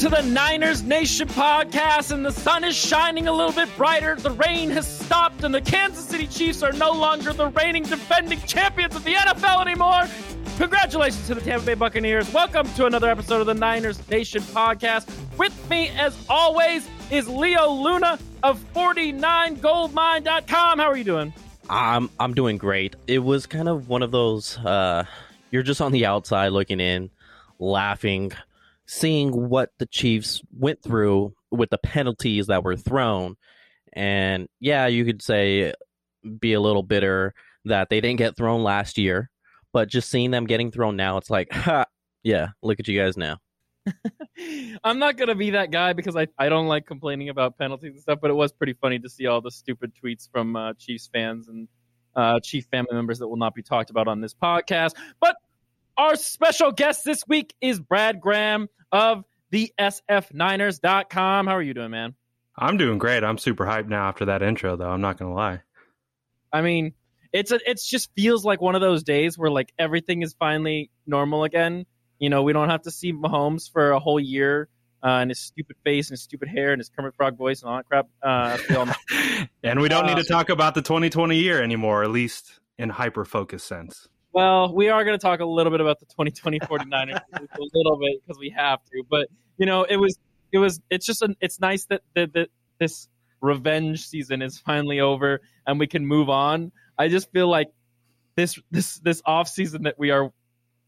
to the Niners Nation podcast, and the sun is shining a little bit brighter. The rain has stopped, and the Kansas City Chiefs are no longer the reigning defending champions of the NFL anymore. Congratulations to the Tampa Bay Buccaneers. Welcome to another episode of the Niners Nation podcast. With me, as always, is Leo Luna of 49goldmine.com. How are you doing? I'm I'm doing great. It was kind of one of those uh you're just on the outside looking in, laughing, seeing what the Chiefs went through with the penalties that were thrown. And yeah, you could say be a little bitter that they didn't get thrown last year, but just seeing them getting thrown now, it's like, ha, yeah, look at you guys now. I'm not gonna be that guy because I, I don't like complaining about penalties and stuff, but it was pretty funny to see all the stupid tweets from uh, Chiefs fans and uh, Chief family members that will not be talked about on this podcast. But our special guest this week is Brad Graham of the sfniners.com. How are you doing, man? I'm doing great. I'm super hyped now after that intro, though. I'm not gonna lie. I mean, it's a, it's just feels like one of those days where like everything is finally normal again. You know, we don't have to see Mahomes for a whole year uh, and his stupid face and his stupid hair and his Kermit Frog voice and all that crap. Uh, and we don't need to uh, talk about the 2020 year anymore, at least in hyper focus sense. Well, we are going to talk a little bit about the 2020 49ers a little bit because we have to. But you know, it was it was it's just an, it's nice that, that that this revenge season is finally over and we can move on. I just feel like this this this off season that we are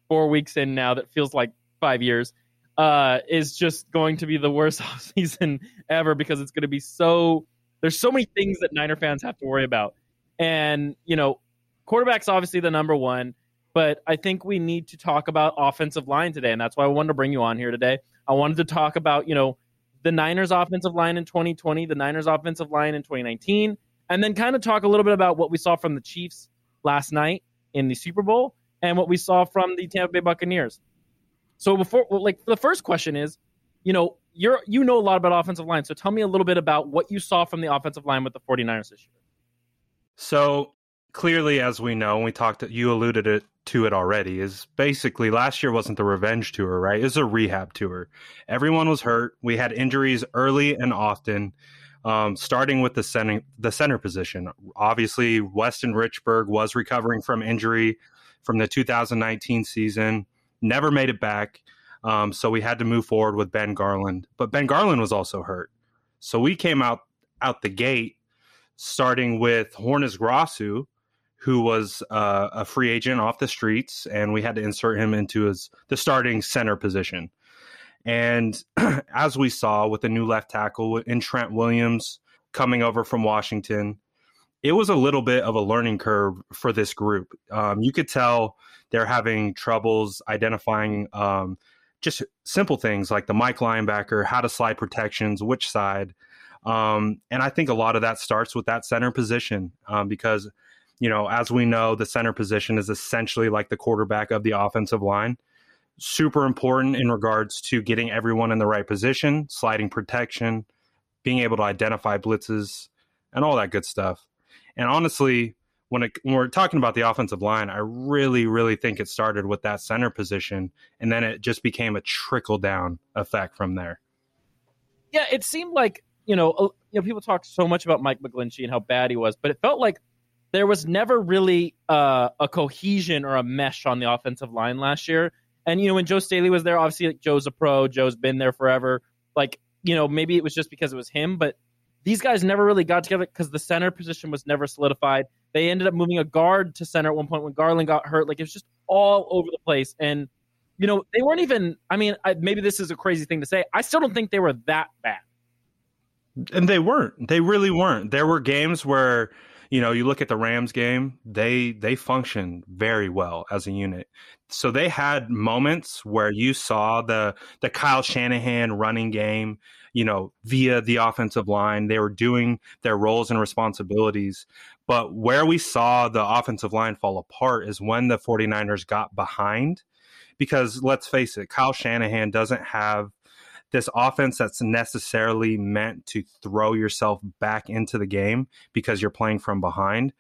four weeks in now that feels like five years uh, is just going to be the worst off season ever because it's going to be so there's so many things that Niner fans have to worry about. And, you know, quarterback's obviously the number one, but I think we need to talk about offensive line today. And that's why I wanted to bring you on here today. I wanted to talk about, you know, the Niners offensive line in 2020, the Niners offensive line in 2019, and then kind of talk a little bit about what we saw from the Chiefs last night in the Super Bowl and what we saw from the Tampa Bay Buccaneers. So before like the first question is, you know, you're you know a lot about offensive line. So tell me a little bit about what you saw from the offensive line with the 49ers this year. So clearly, as we know, and we talked, you alluded it, to it already, is basically last year wasn't the revenge tour, right? It was a rehab tour. Everyone was hurt. We had injuries early and often. Um, starting with the center, the center position. Obviously, Weston Richburg was recovering from injury from the 2019 season, never made it back. Um, so we had to move forward with Ben Garland. But Ben Garland was also hurt. So we came out out the gate starting with Hroniss Grasu, who was uh, a free agent off the streets, and we had to insert him into his the starting center position. And as we saw with the new left tackle in Trent Williams coming over from Washington, it was a little bit of a learning curve for this group. Um, you could tell they're having troubles identifying um, just simple things like the Mike linebacker, how to slide protections, which side. Um, and I think a lot of that starts with that center position um, because you know, as we know, the center position is essentially like the quarterback of the offensive line. Super important in regards to getting everyone in the right position, sliding protection, being able to identify blitzes, and all that good stuff. And honestly, when, it, when we're talking about the offensive line, I really, really think it started with that center position, and then it just became a trickle down effect from there. Yeah, it seemed like you know, you know, people talk so much about Mike McGlinchey and how bad he was, but it felt like there was never really uh, a cohesion or a mesh on the offensive line last year. And you know, when Joe Staley was there, obviously like, Joe's a pro. Joe's been there forever. Like you know, maybe it was just because it was him, but these guys never really got together because the center position was never solidified. They ended up moving a guard to center at one point when Garland got hurt. Like it was just all over the place. And you know, they weren't even. I mean, I, maybe this is a crazy thing to say. I still don't think they were that bad. And they weren't. They really weren't. There were games where you know, you look at the Rams game, they they function very well as a unit. So they had moments where you saw the the Kyle Shanahan running game, you know, via the offensive line. They were doing their roles and responsibilities. But where we saw the offensive line fall apart is when the 49ers got behind. Because let's face it, Kyle Shanahan doesn't have this offense that's necessarily meant to throw yourself back into the game because you're playing from behind.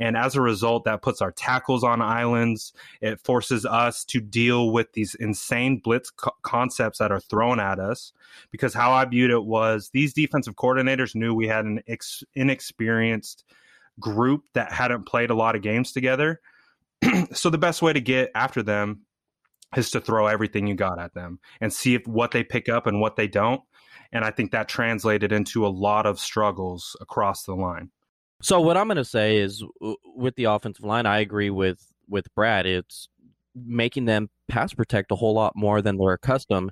And as a result, that puts our tackles on islands. It forces us to deal with these insane blitz co- concepts that are thrown at us. Because how I viewed it was these defensive coordinators knew we had an ex- inexperienced group that hadn't played a lot of games together. so the best way to get after them is to throw everything you got at them and see if what they pick up and what they don't. And I think that translated into a lot of struggles across the line. So what I'm going to say is, with the offensive line, I agree with with Brad. It's making them pass protect a whole lot more than they're accustomed.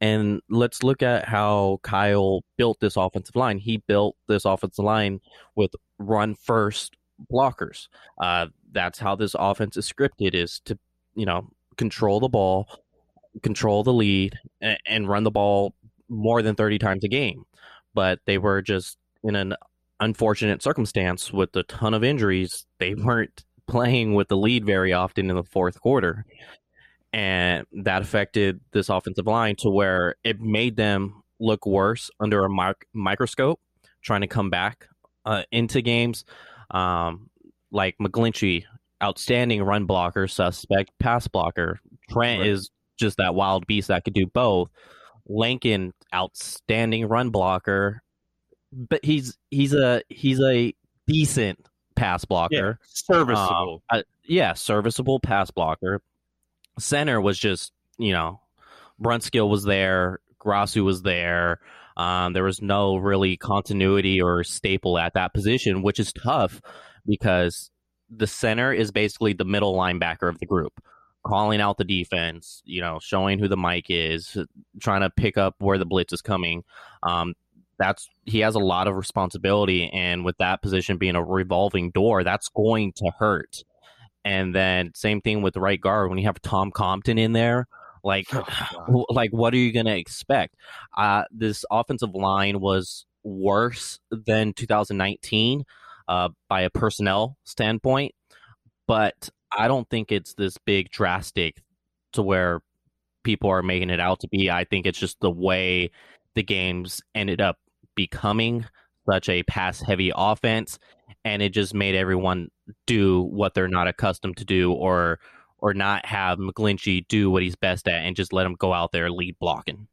And let's look at how Kyle built this offensive line. He built this offensive line with run first blockers. Uh, that's how this offense is scripted: is to you know control the ball, control the lead, and, and run the ball more than 30 times a game. But they were just in an unfortunate circumstance with a ton of injuries. They weren't playing with the lead very often in the fourth quarter. And that affected this offensive line to where it made them look worse under a mic- microscope, trying to come back uh, into games. Um, like McGlinchey, outstanding run blocker, suspect pass blocker. Trent right. is just that wild beast that could do both. Laken, outstanding run blocker, but he's he's a he's a decent pass blocker, yeah, serviceable. Um, uh, yeah, serviceable pass blocker. Center was just you know, Brunskill was there, Grasu was there. Um, there was no really continuity or staple at that position, which is tough because the center is basically the middle linebacker of the group, calling out the defense, you know, showing who the mic is, trying to pick up where the blitz is coming. Um, that's he has a lot of responsibility, and with that position being a revolving door, that's going to hurt. And then same thing with the right guard when you have Tom Compton in there. Like, oh, like what are you going to expect? Uh, this offensive line was worse than 2019 uh, by a personnel standpoint, but I don't think it's this big drastic to where people are making it out to be. I think it's just the way the games ended up becoming such a pass heavy offense and it just made everyone do what they're not accustomed to do or or not have McGlinchey do what he's best at and just let him go out there lead blocking.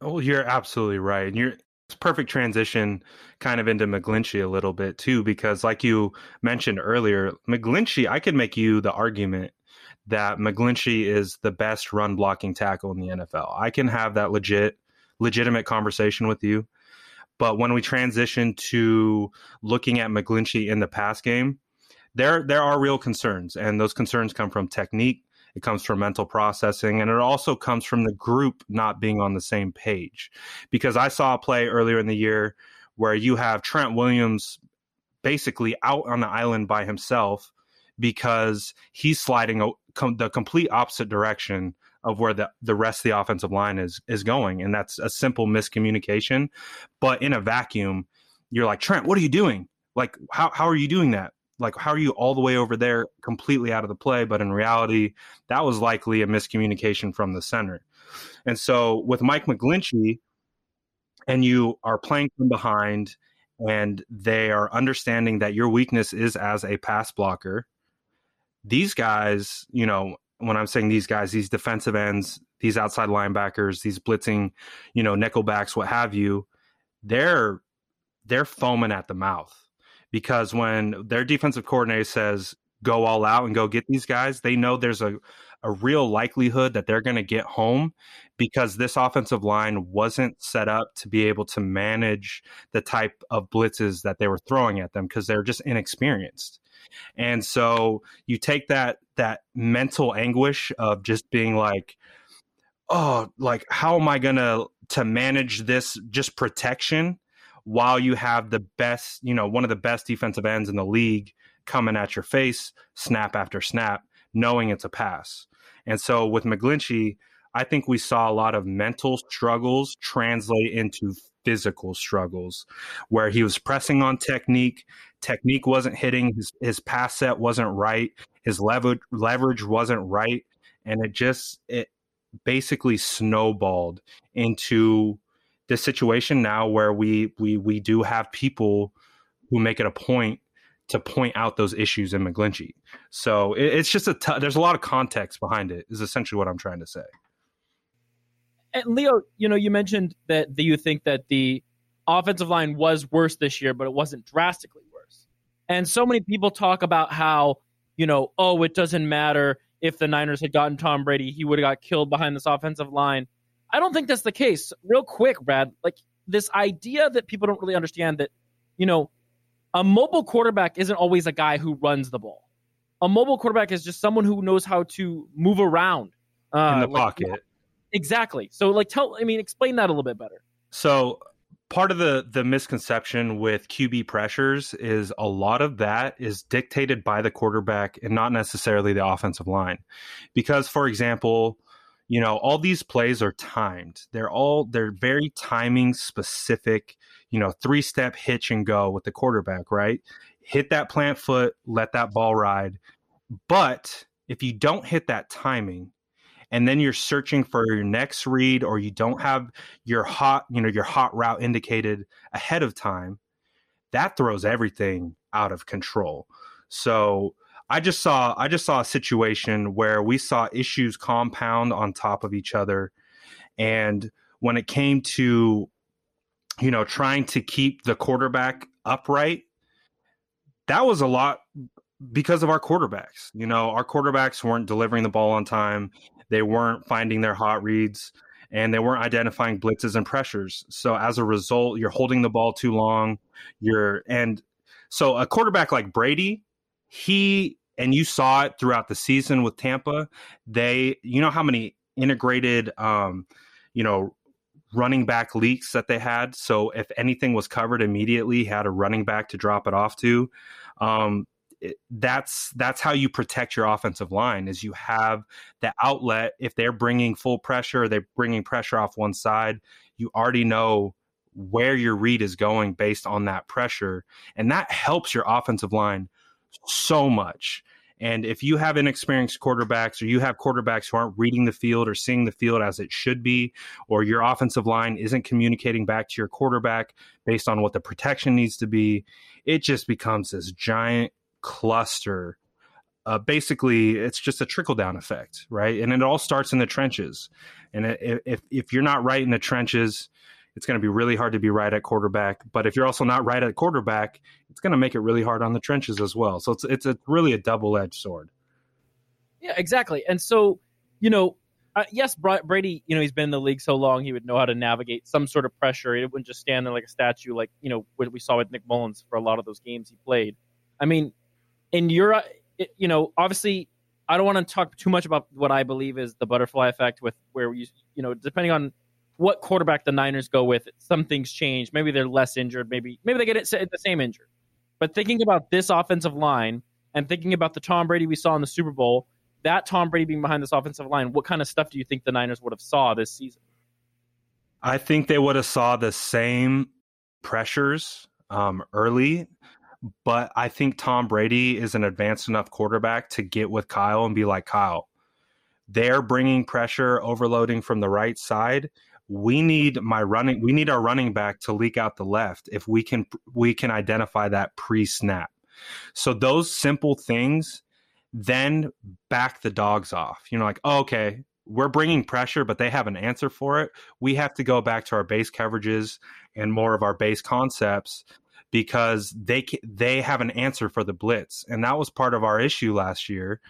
Oh, you're absolutely right. And you're perfect transition kind of into McGlinchey a little bit too, because like you mentioned earlier, McGlinchey, I could make you the argument that McGlinchey is the best run blocking tackle in the NFL. I can have that legit legitimate conversation with you. But when we transition to looking at McGlinchey in the pass game, there there are real concerns, and those concerns come from technique. It comes from mental processing, and it also comes from the group not being on the same page. Because I saw a play earlier in the year where you have Trent Williams basically out on the island by himself because he's sliding a, com- the complete opposite direction of where the, the rest of the offensive line is is going. And that's a simple miscommunication. But in a vacuum, you're like, Trent, what are you doing? Like, how, how are you doing that? Like, how are you all the way over there completely out of the play? But in reality, that was likely a miscommunication from the center. And so with Mike McGlinchey, and you are playing from behind, and they are understanding that your weakness is as a pass blocker, these guys, you know, when I'm saying these guys, these defensive ends, these outside linebackers, these blitzing, you know, nickelbacks, what have you, they're they're foaming at the mouth because when their defensive coordinator says go all out and go get these guys, they know there's a a real likelihood that they're going to get home because this offensive line wasn't set up to be able to manage the type of blitzes that they were throwing at them because they're just inexperienced. And so you take that that mental anguish of just being like, oh, like how am I gonna to manage this just protection while you have the best, you know, one of the best defensive ends in the league coming at your face, snap after snap, knowing it's a pass. And so with McGlinchey, I think we saw a lot of mental struggles translate into physical struggles where he was pressing on technique. Technique wasn't hitting, his, his pass set wasn't right, his leverage, leverage wasn't right. And it just, it basically snowballed into this situation now where we, we, we do have people who make it a point to point out those issues in McGlinchey. So it, it's just a t- there's a lot of context behind it. Is essentially what I'm trying to say. And Leo, you know, you mentioned that, that you think that the offensive line was worse this year, but it wasn't drastically worse. And so many people talk about how, you know, oh, it doesn't matter if the Niners had gotten Tom Brady, he would have got killed behind this offensive line. I don't think that's the case. Real quick, Brad, like this idea that people don't really understand that, you know, a mobile quarterback isn't always a guy who runs the ball. A mobile quarterback is just someone who knows how to move around uh, in the like, pocket. Exactly. So, like, tell, I mean, explain that a little bit better. So, part of the the misconception with QB pressures is a lot of that is dictated by the quarterback and not necessarily the offensive line. Because, for example, you know all these plays are timed. They're all they're very timing specific you know three step hitch and go with the quarterback right? Hit that plant foot let that ball ride. But if you don't hit that timing and then you're searching for your next read or you don't have your hot you know your hot route indicated ahead of time that throws everything out of control. So I just saw I just saw a situation where we saw issues compound on top of each other, and when it came to you know trying to keep the quarterback upright, that was a lot because of our quarterbacks. You know, our quarterbacks weren't delivering the ball on time. They weren't finding their hot reads and they weren't identifying blitzes and pressures. So as a result, you're holding the ball too long. You're and so a quarterback like Brady, he and you saw it throughout the season with Tampa. They, you know, how many integrated, um, you know, running back leaks that they had. So if anything was covered immediately, had a running back to drop it off to. Um, it, that's that's how you protect your offensive line is you have the outlet if they're bringing full pressure they're bringing pressure off one side you already know where your read is going based on that pressure and that helps your offensive line so much. And if you have inexperienced quarterbacks or you have quarterbacks who aren't reading the field or seeing the field as it should be, or your offensive line isn't communicating back to your quarterback based on what the protection needs to be, it just becomes this giant cluster. Uh, basically, it's just a trickle down effect, right? And it all starts in the trenches. And if, if you're not right in the trenches, it's going to be really hard to be right at quarterback. But if you're also not right at quarterback, it's going to make it really hard on the trenches as well. So it's it's a, really a double edged sword. Yeah, exactly. And so you know, uh, yes, Brady, you know, he's been in the league so long, he would know how to navigate some sort of pressure. He wouldn't just stand there like a statue, like you know what we saw with Nick Mullens for a lot of those games he played. I mean, in Europe, you know, obviously, I don't want to talk too much about what I believe is the butterfly effect with where you, you know, depending on what quarterback the Niners go with, some things change. Maybe they're less injured. Maybe maybe they get it the same injured. But thinking about this offensive line and thinking about the Tom Brady we saw in the Super Bowl, that Tom Brady being behind this offensive line, what kind of stuff do you think the Niners would have saw this season? I think they would have saw the same pressures um, early, but I think Tom Brady is an advanced enough quarterback to get with Kyle and be like Kyle. They're bringing pressure, overloading from the right side we need my running we need our running back to leak out the left if we can we can identify that pre-snap. So those simple things then back the dogs off. You know like oh, okay we're bringing pressure but they have an answer for it. We have to go back to our base coverages and more of our base concepts because they they have an answer for the blitz. And that was part of our issue last year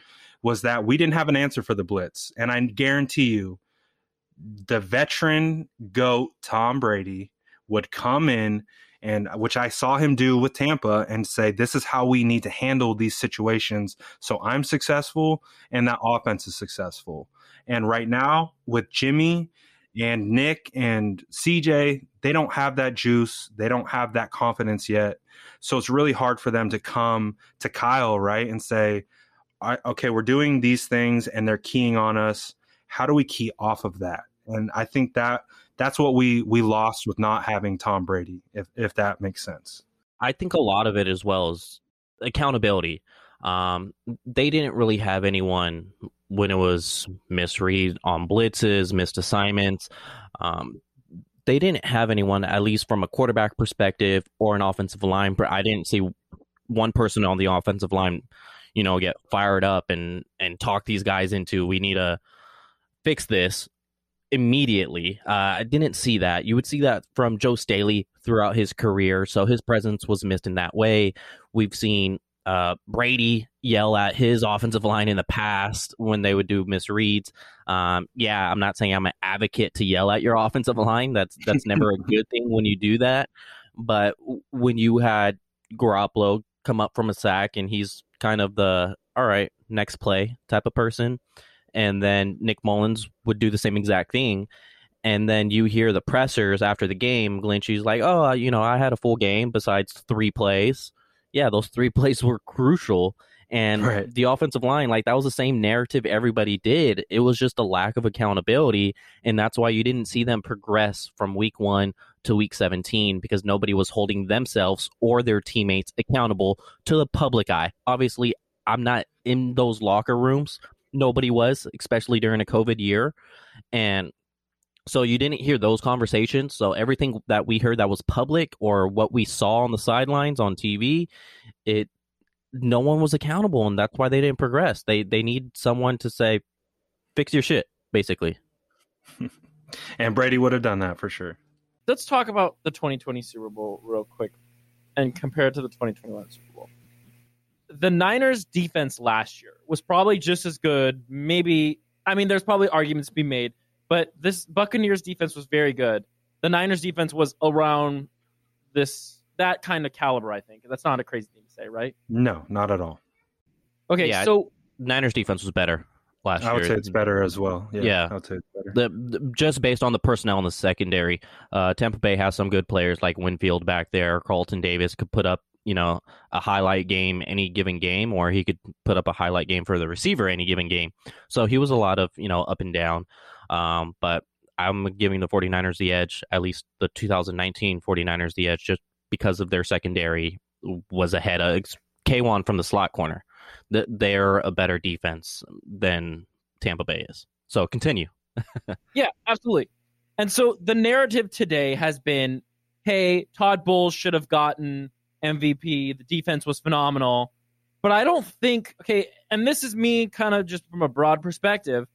was that we didn't have an answer for the blitz. And i guarantee you the veteran goat Tom Brady would come in and which I saw him do with Tampa and say, this is how we need to handle these situations. So I'm successful and that offense is successful. And right now with Jimmy and Nick and CJ, they don't have that juice. They don't have that confidence yet. So it's really hard for them to come to Kyle, right? And say, okay, we're doing these things and they're keying on us how do we key off of that? And I think that that's what we we lost with not having Tom Brady, if if that makes sense. I think a lot of it as well is accountability. Um, they didn't really have anyone when it was misread on blitzes, missed assignments. Um, they didn't have anyone, at least from a quarterback perspective or an offensive line. I didn't see one person on the offensive line, you know, get fired up and and talk these guys into we need to fix this immediately. Uh, I didn't see that. You would see that from Joe Staley throughout his career, so his presence was missed in that way. We've seen uh, Brady yell at his offensive line in the past when they would do misreads. Um, yeah, I'm not saying I'm an advocate to yell at your offensive line. That's that's never a good thing when you do that. But when you had Garoppolo come up from a sack and he's kind of the all right next play type of person, and then Nick Mullens would do the same exact thing. And then you hear the pressers after the game. Glinchey's like, "Oh, you know, I had a full game besides three plays. Yeah, those three plays were crucial." And right. the offensive line, like that was the same narrative everybody did. It was just a lack of accountability, and that's why you didn't see them progress from week one to week 17 because nobody was holding themselves or their teammates accountable to the public eye. Obviously, I'm not in those locker rooms, nobody was, especially during a COVID year. And so you didn't hear those conversations. So everything that we heard that was public or what we saw on the sidelines on TV, it no one was accountable and that's why they didn't progress. They they need someone to say fix your shit basically. and Brady would have done that for sure. Let's talk about the 2020 Super Bowl real quick and compare it to the 2021 Super Bowl the Niners defense last year was probably just as good. Maybe I mean there's probably arguments to be made, but this Buccaneers defense was very good. The Niners defense was around this that kind of caliber, I think. That's not a crazy thing to say, right? No, not at all. Okay, yeah, so Niners defense was better last year. I would year. say it's better as well. Yeah, yeah. I would say it's better. The, the, just based on the personnel in the secondary, uh, Tampa Bay has some good players like Winfield back there. Carlton Davis could put up you know a highlight game any given game or he could put up a highlight game for the receiver any given game. So he was a lot of you know up and down. Um, but i'm giving the 49ers the edge at least the 2019 49ers the edge just because of their secondary was ahead of K'Waun from the slot corner. They're a better defense than tampa bay is. So continue. Yeah absolutely. And so the narrative today has been hey todd bowles should have gotten MVP. The defense was phenomenal. But I don't think, okay, and this is me kind of just from a broad perspective.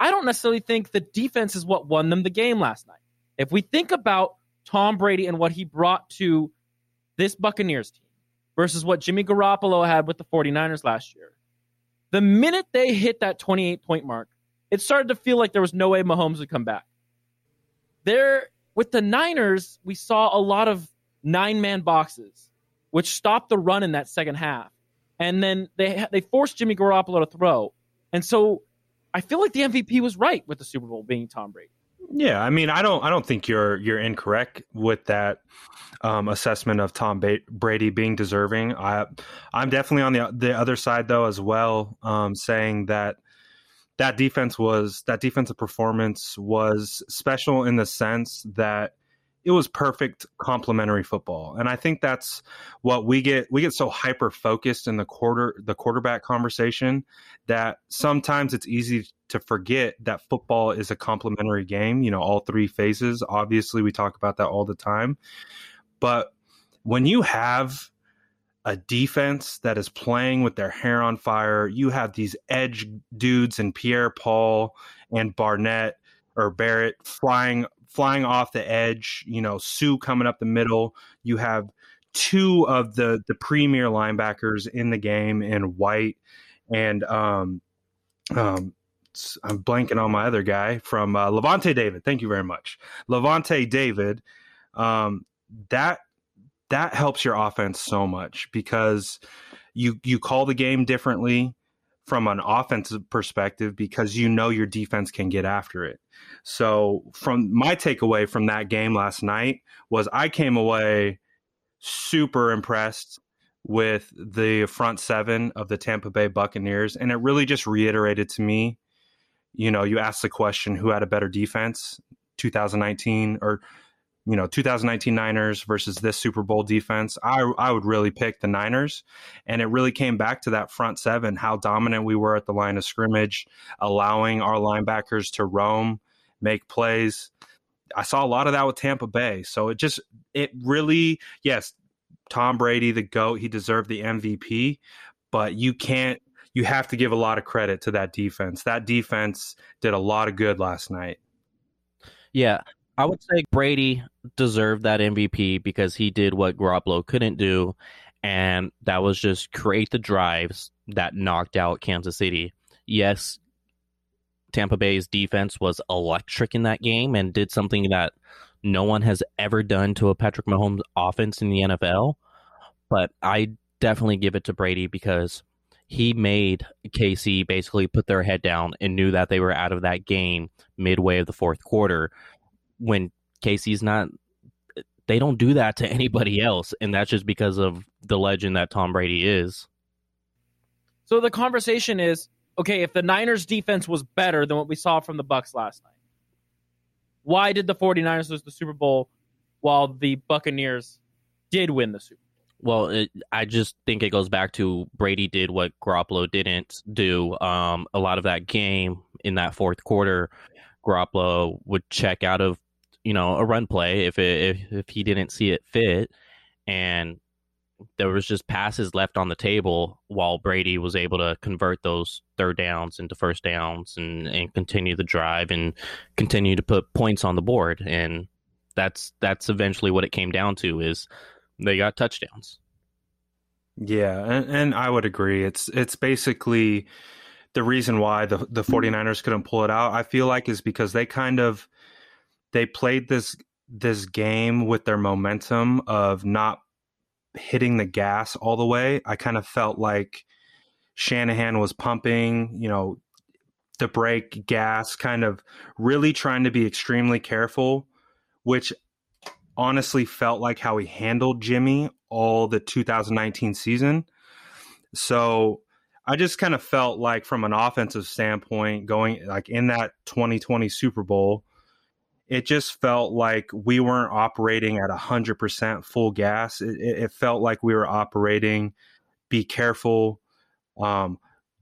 I don't necessarily think the defense is what won them the game last night. If we think about Tom Brady and what he brought to this Buccaneers team versus what Jimmy Garoppolo had with the 49ers last year, the minute they hit that 28 point mark, it started to feel like there was no way Mahomes would come back. There, with the Niners, we saw a lot of nine man boxes which stopped the run in that second half. And then they they forced Jimmy Garoppolo to throw. And so I feel like the MVP was right with the Super Bowl being Tom Brady. Yeah, I mean, I don't, I don't think you're you're incorrect with that um, assessment of Tom ba- Brady being deserving. I, I'm definitely on the the other side though as well, um, saying that that defense was that defensive performance was special in the sense that it was perfect complementary football. And i think that's what we get we get so hyper focused in the quarter the quarterback conversation that sometimes it's easy to forget that football is a complementary game you know all three phases. Obviously we talk about that all the time. But when you have a defense that is playing with their hair on fire you have these edge dudes and pierre paul and barnett or barrett flying flying off the edge. You know, Suh coming up the middle. You have two of the the premier linebackers in the game in White and um um I'm blanking on my other guy from uh, Lavonte David. Thank you very much, Lavonte David. Um, that that helps your offense so much because you you call the game differently from an offensive perspective because you know your defense can get after it. So, from my takeaway from that game last night was I came away super impressed with the front seven of the Tampa Bay Buccaneers. And it really just reiterated to me, you know, you asked the question who had a better defense 2019 or you know 2019 Niners versus this Super Bowl defense, I I would really pick the Niners, and it really came back to that front seven, how dominant we were at the line of scrimmage, allowing our linebackers to roam, make plays. I saw a lot of that with Tampa Bay, so it just it really yes, Tom Brady, the GOAT, he deserved the MVP, but you can't, you have to give a lot of credit to that defense. That defense did a lot of good last night. Yeah, I would say Brady deserved that MVP because he did what Garoppolo couldn't do, and that was just create the drives that knocked out Kansas City. Yes, Tampa Bay's defense was electric in that game and did something that no one has ever done to a Patrick Mahomes offense in the NFL. But I definitely give it to Brady because he made KC basically put their head down and knew that they were out of that game midway of the fourth quarter when KC's not they don't do that to anybody else and that's just because of the legend that Tom Brady is. So the conversation is okay, if the Niners defense was better than what we saw from the Bucks last night, why did the 49ers lose the Super Bowl while the Buccaneers did win the Super Bowl? Well, it, I just think it goes back to Brady did what Garoppolo didn't do. Um, a lot of that game in that fourth quarter, Garoppolo would check out of you know a run play if it, if if he didn't see it fit, and there was just passes left on the table while Brady was able to convert those third downs into first downs and, and continue the drive and continue to put points on the board. And that's that's eventually what it came down to is they got touchdowns. Yeah, and, and I would agree. It's it's basically the reason why the the mm-hmm. 49ers couldn't pull it out. I feel like is because they kind of they played this this game with their momentum of not hitting the gas all the way. I kind of felt like Shanahan was pumping, you know, the brake gas, kind of really trying to be extremely careful, which honestly felt like how he handled Jimmy all the 2019 season. So I just kind of felt like from an offensive standpoint, going like in that 2020 Super Bowl, it just felt like we weren't operating at 100% full gas. It, it, felt like we were operating, be careful, um,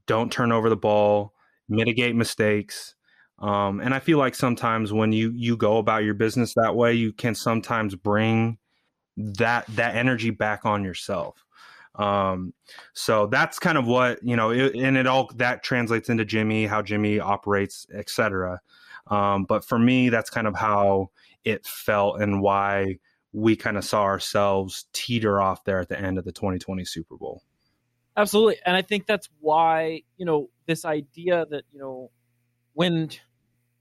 don't turn over the ball, mitigate mistakes. Um, and I feel like sometimes when you you go about your business that way, you can sometimes bring that that energy back on yourself. Um, so that's kind of what you know, it, and it all that translates into Jimmy, how Jimmy operates, etc. Um, but for me, that's kind of how it felt and why we kind of saw ourselves teeter off there at the end of the 2020 Super Bowl. Absolutely. And I think that's why, you know, this idea that, you know, when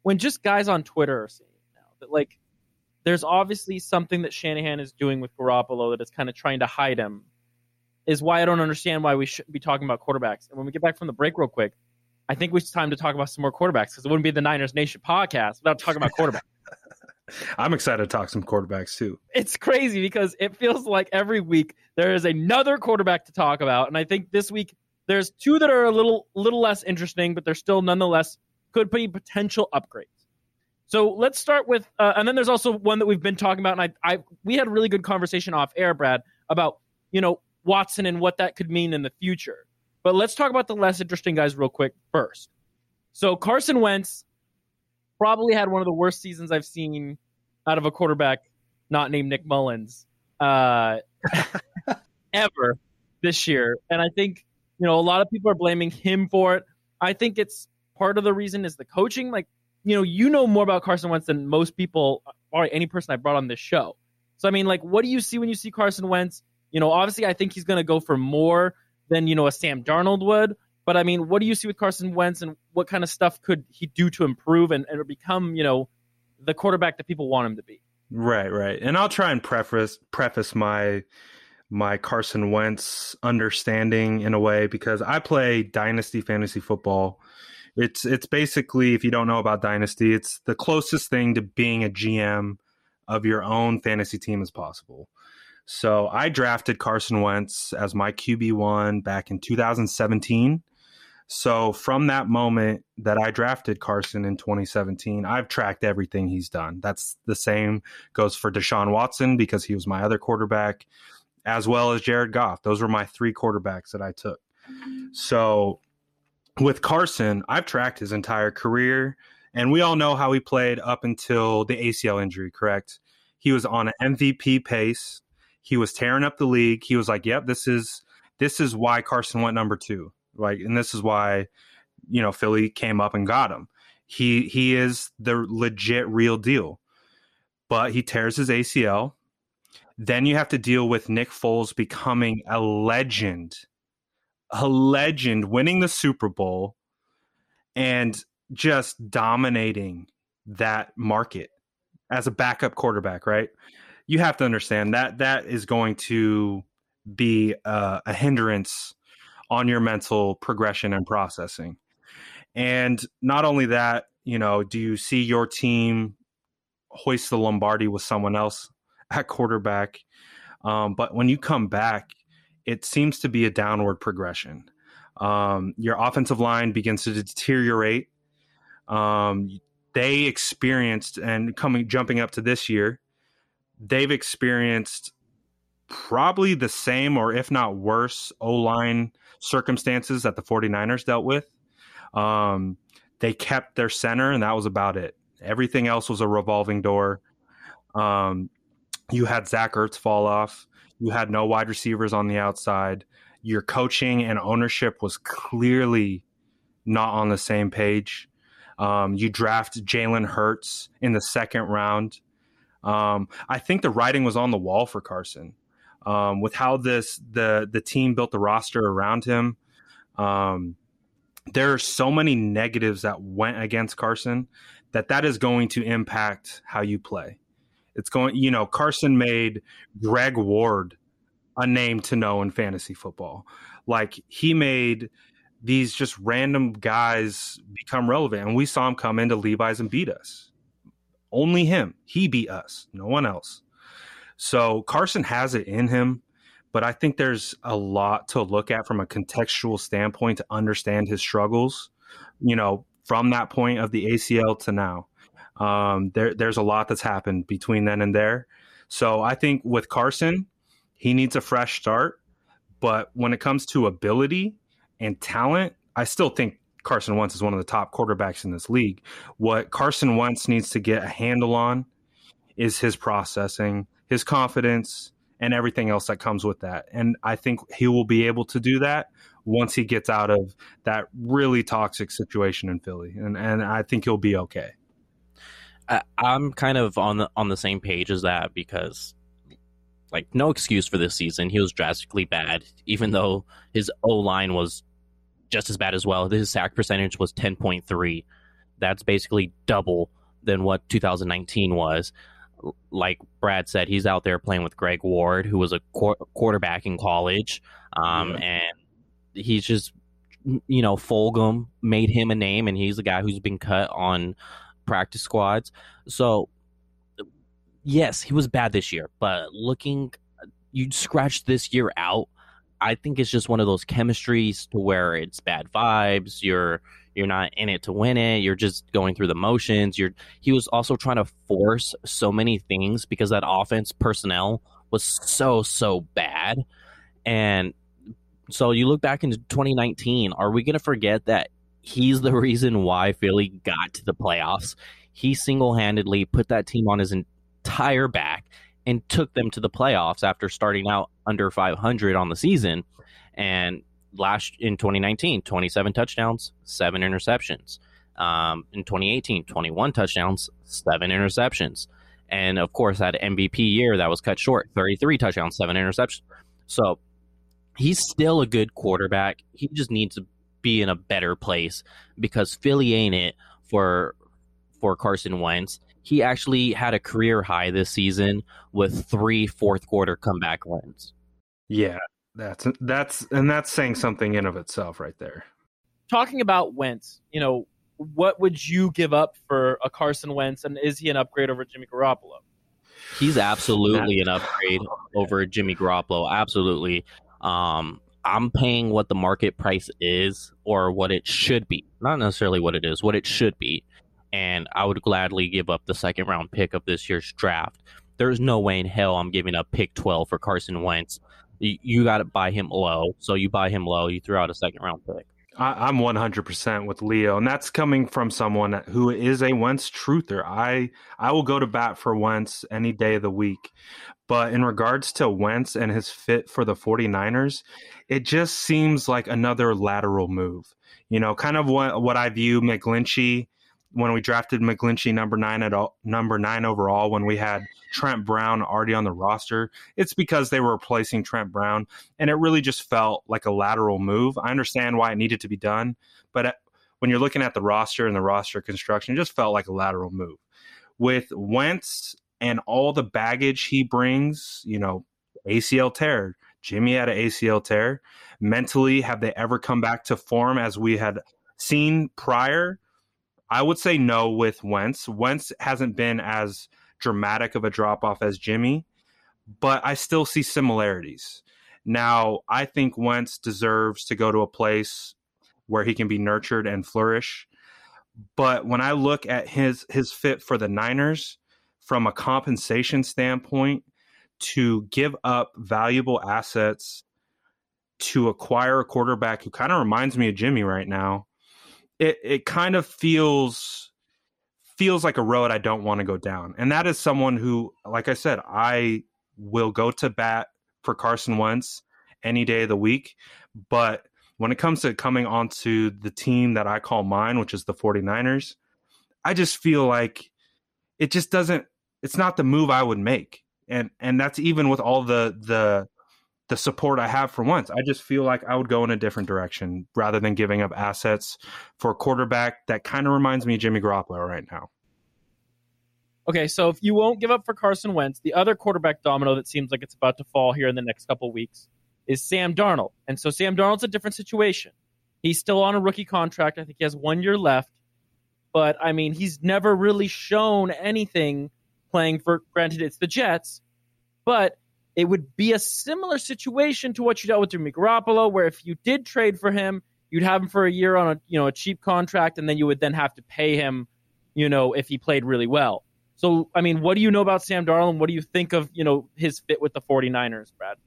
when just guys on Twitter are saying now that like there's obviously something that Shanahan is doing with Garoppolo that is kind of trying to hide him is why I don't understand why we shouldn't be talking about quarterbacks. And when we get back from the break real quick, I think it's time to talk about some more quarterbacks because it wouldn't be the Niners Nation podcast without talking about quarterbacks. I'm excited to talk some quarterbacks too. It's crazy because it feels like every week there is another quarterback to talk about, and I think this week there's two that are a little little less interesting, but they're still nonetheless could be potential upgrades. So let's start with, uh, and then there's also one that we've been talking about, and I, I we had a really good conversation off air, Brad, about you know Watson and what that could mean in the future. But let's talk about the less interesting guys real quick first. So Carson Wentz probably had one of the worst seasons I've seen out of a quarterback not named Nick Mullens uh, ever this year. And I think, you know, a lot of people are blaming him for it. I think it's part of the reason is the coaching. Like, you know, you know more about Carson Wentz than most people or any person I brought on this show. So, I mean, like, what do you see when you see Carson Wentz? You know, obviously, I think he's going to go for more than you know a Sam Darnold would. But I mean, what do you see with Carson Wentz, and what kind of stuff could he do to improve and, and become you know the quarterback that people want him to be? Right, right. And I'll try and preface preface my my Carson Wentz understanding in a way because I play dynasty fantasy football. It's it's basically if you don't know about dynasty, it's the closest thing to being a GM of your own fantasy team as possible. So I drafted Carson Wentz as my QB1 back in 2017. So from that moment that I drafted Carson in 2017, I've tracked everything he's done. That's the same goes for Deshaun Watson because he was my other quarterback, as well as Jared Goff. Those were my three quarterbacks that I took. So with Carson, I've tracked his entire career, and we all know how he played up until the ACL injury, correct? He was on an MVP pace He was tearing up the league. He was like, "Yep, this is this is why Carson went number two. Like, and this is why you know Philly came up and got him. He he is the legit real deal. But he tears his ACL. Then you have to deal with Nick Foles becoming a legend, a legend, winning the Super Bowl, and just dominating that market as a backup quarterback. Right? You have to understand that that is going to be uh, a hindrance on your mental progression and processing. And not only that, you know, do you see your team hoist the Lombardi with someone else at quarterback? Um, but when you come back, it seems to be a downward progression. Um, your offensive line begins to deteriorate. Um, they experienced and coming jumping up to this year, they've experienced probably the same or if not worse O line circumstances that the 49ers dealt with. Um, they kept their center, and that was about it. Everything else was a revolving door. Um, you had Zach Ertz fall off. You had no wide receivers on the outside. Your coaching and ownership was clearly not on the same page. Um, you draft Jalen Hurts in the second round. Um, I think the writing was on the wall for Carson um, with how this the the team built the roster around him. Um, there are so many negatives that went against Carson that that is going to impact how you play. It's going, you know, Carson made Greg Ward a name to know in fantasy football. Like he made these just random guys become relevant. And we saw him come into Levi's and beat us. Only him. He beat us, no one else. So Carson has it in him but I think there's a lot to look at from a contextual standpoint to understand his struggles. You know, from that point of the ACL to now, um, there there's a lot that's happened between then and there. So I think with Carson, he needs a fresh start. But when it comes to ability and talent, I still think Carson Wentz is one of the top quarterbacks in this league. What Carson Wentz needs to get a handle on is his processing, his confidence, and everything else that comes with that. And I think he will be able to do that once he gets out of that really toxic situation in Philly. And and I think he'll be okay. I'm kind of on the on the same page as that because like no excuse for this season. He was drastically bad, even though his O line was just as bad as well. His sack percentage was 10.3. That's basically double than what 2019 was like Brad said, he's out there playing with Greg Ward, who was a qu- quarterback in college, um, yeah. and he's just you know Fulgham made him a name, and he's the guy who's been cut on practice squads. So yes, he was bad this year, but looking, you scratch this year out. I think it's just one of those chemistries to where it's bad vibes. You're you're not in it to win it. You're just going through the motions. You're he was also trying to force so many things because that offense personnel was so so bad. And so you look back into 2019, are we going to forget that he's the reason why Philly got to the playoffs? He single-handedly put that team on his entire back and took them to the playoffs after starting out under 500 on the season. And last in 2019, 27 touchdowns, seven interceptions. Um, in 2018, 21 touchdowns, seven interceptions. And of course, that MVP year that was cut short 33 touchdowns, seven interceptions. So he's still a good quarterback. He just needs to be in a better place because Philly ain't it for for Carson Wentz. He actually had a career high this season with three fourth quarter comeback wins. Yeah, that's that's and that's saying something in of itself right there. Talking about Wentz, you know, what would you give up for a Carson Wentz, and is he an upgrade over Jimmy Garoppolo? He's absolutely an upgrade over Jimmy Garoppolo. Absolutely. Um, I'm paying what the market price is or what it should be. Not necessarily what it is, what it should be. And I would gladly give up the second round pick of this year's draft. There's no way in hell I'm giving up pick 12 for Carson Wentz you, you got to buy him low. So you buy him low. You throw out a second round pick. I, I'm 100% with Leo, and that's coming from someone who is a Wentz truther. I I will go to bat for Wentz any day of the week. But in regards to Wentz and his fit for the 49ers, it just seems like another lateral move. You know, kind of what, what I view McGlinchey when we drafted McGlinchey number nine at all, number nine overall when we had Trent Brown already on the roster. It's because they were replacing Trent Brown, and it really just felt like a lateral move. I understand why it needed to be done, but uh, when you're looking at the roster and the roster construction, it just felt like a lateral move. With Wentz and all the baggage he brings, you know, ACL tear, Jimmy had an ACL tear. Mentally, have they ever come back to form as we had seen prior? I would say no with Wentz. Wentz hasn't been as dramatic of a drop off as Jimmy, but I still see similarities. Now, I think Wentz deserves to go to a place where he can be nurtured and flourish. But when I look at his his fit for the Niners from a compensation standpoint to give up valuable assets to acquire a quarterback who kind of reminds me of Jimmy right now it it kind of feels feels like a road I don't want to go down. And that is someone who, like I said, I will go to bat for Carson Wentz any day of the week. But when it comes to coming onto the team that I call mine, which is the 49ers, I just feel like it just doesn't it's not the move I would make. And and that's even with all the the the support I have for Wentz. I just feel like I would go in a different direction rather than giving up assets for a quarterback that kind of reminds me of Jimmy Garoppolo right now. Okay, so if you won't give up for Carson Wentz, the other quarterback domino that seems like it's about to fall here in the next couple weeks is Sam Darnold. And so Sam Darnold's a different situation. He's still on a rookie contract. I think he has one year left. But I mean, he's never really shown anything playing for granted it's the Jets, but it would be a similar situation to what you dealt with Jimmy Garoppolo, where if you did trade for him, you'd have him for a year on a you know a cheap contract, and then you would then have to pay him, you know, if he played really well. So, I mean, what do you know about Sam Darnold? What do you think of you know his fit with the 49ers, Brad?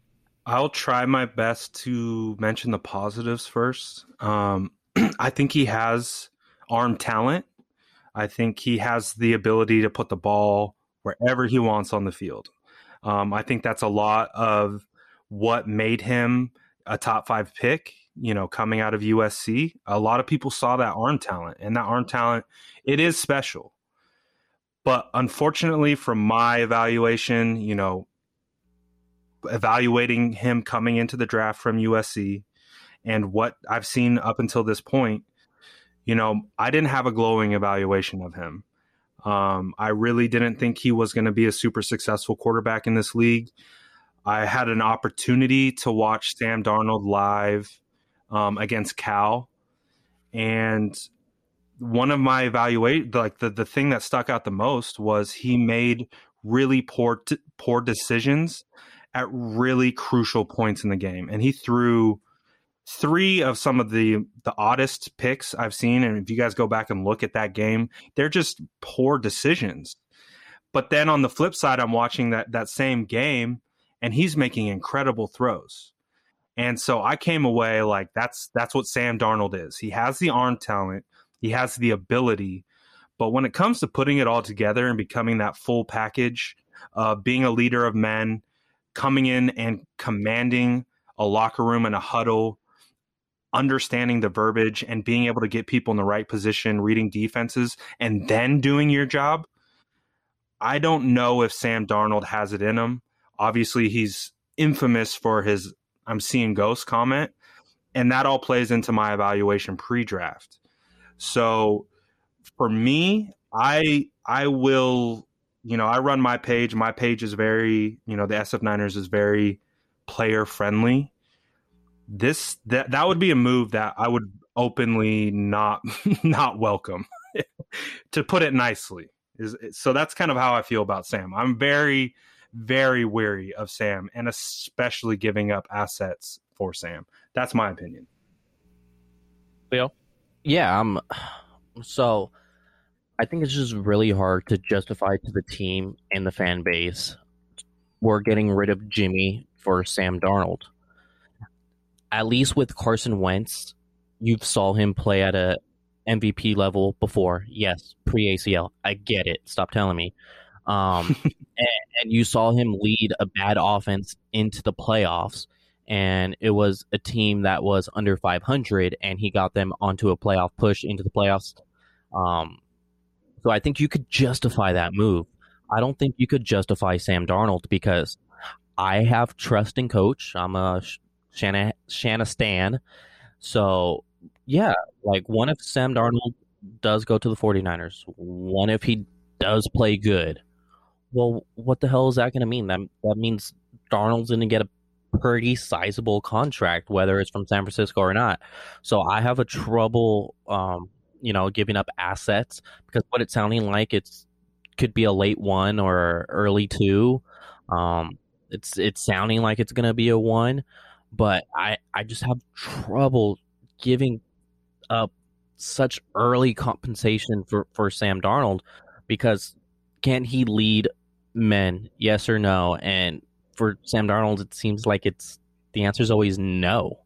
I'll try my best to mention the positives first. Um, I think he has arm talent. I think he has the ability to put the ball wherever he wants on the field. Um, I think that's a lot of what made him a top five pick. You know, coming out of USC, a lot of people saw that arm talent, and that arm talent it is special. But unfortunately, from my evaluation, you know, evaluating him coming into the draft from USC and what I've seen up until this point, you know, I didn't have a glowing evaluation of him. Um, I really didn't think he was going to be a super successful quarterback in this league. I had an opportunity to watch Sam Darnold live um, against Cal, and one of my evaluate like the the thing that stuck out the most was he made really poor poor decisions at really crucial points in the game, and he threw three of some of the the oddest picks I've seen. And if you guys go back and look at that game, they're just poor decisions. But then on the flip side, I'm watching that that same game, and he's making incredible throws. And so I came away like that's that's what Sam Darnold is. He has the arm talent, he has the ability, but when it comes to putting it all together and becoming that full package, uh, being a leader of men, coming in and commanding a locker room and a huddle, understanding the verbiage and being able to get people in the right position, reading defenses, and then doing your job. I don't know if Sam Darnold has it in him. Obviously, he's infamous for his I'm seeing ghosts comment, and that all plays into my evaluation pre draft. So for me, I I will, you know, I run my page. My page is very, you know, the SF Niners is very player friendly this that that would be a move that I would openly not not welcome to put it nicely is so that's kind of how I feel about Sam. I'm very very weary of Sam and especially giving up assets for Sam. That's my opinion. Leo? Yeah, um so I think it's just really hard to justify to the team and the fan base we're getting rid of Jimmy for Sam Darnold at least with Carson Wentz, you've saw him play at a MVP level before. Yes, pre ACL. I get it. Stop telling me. Um, and, and you saw him lead a bad offense into the playoffs, and it was a team that was under 500, and he got them onto a playoff push into the playoffs. Um, so I think you could justify that move. I don't think you could justify Sam Darnold because I have trust in coach. I'm a Shanna Shanna Stan. So yeah, like one if Sam Darnold does go to the 49ers, one if he does play good. Well, what the hell is that going to mean? That that means Darnold's going to get a pretty sizable contract, whether it's from San Francisco or not. So I have a trouble, um, you know, giving up assets because what it's sounding like it's could be a late one or early two. Um, it's it's sounding like it's going to be a one, but I I just have trouble giving up such early compensation for for Sam Darnold because can he lead men? Yes or no? And for Sam Darnold, it seems like it's the answer is always no.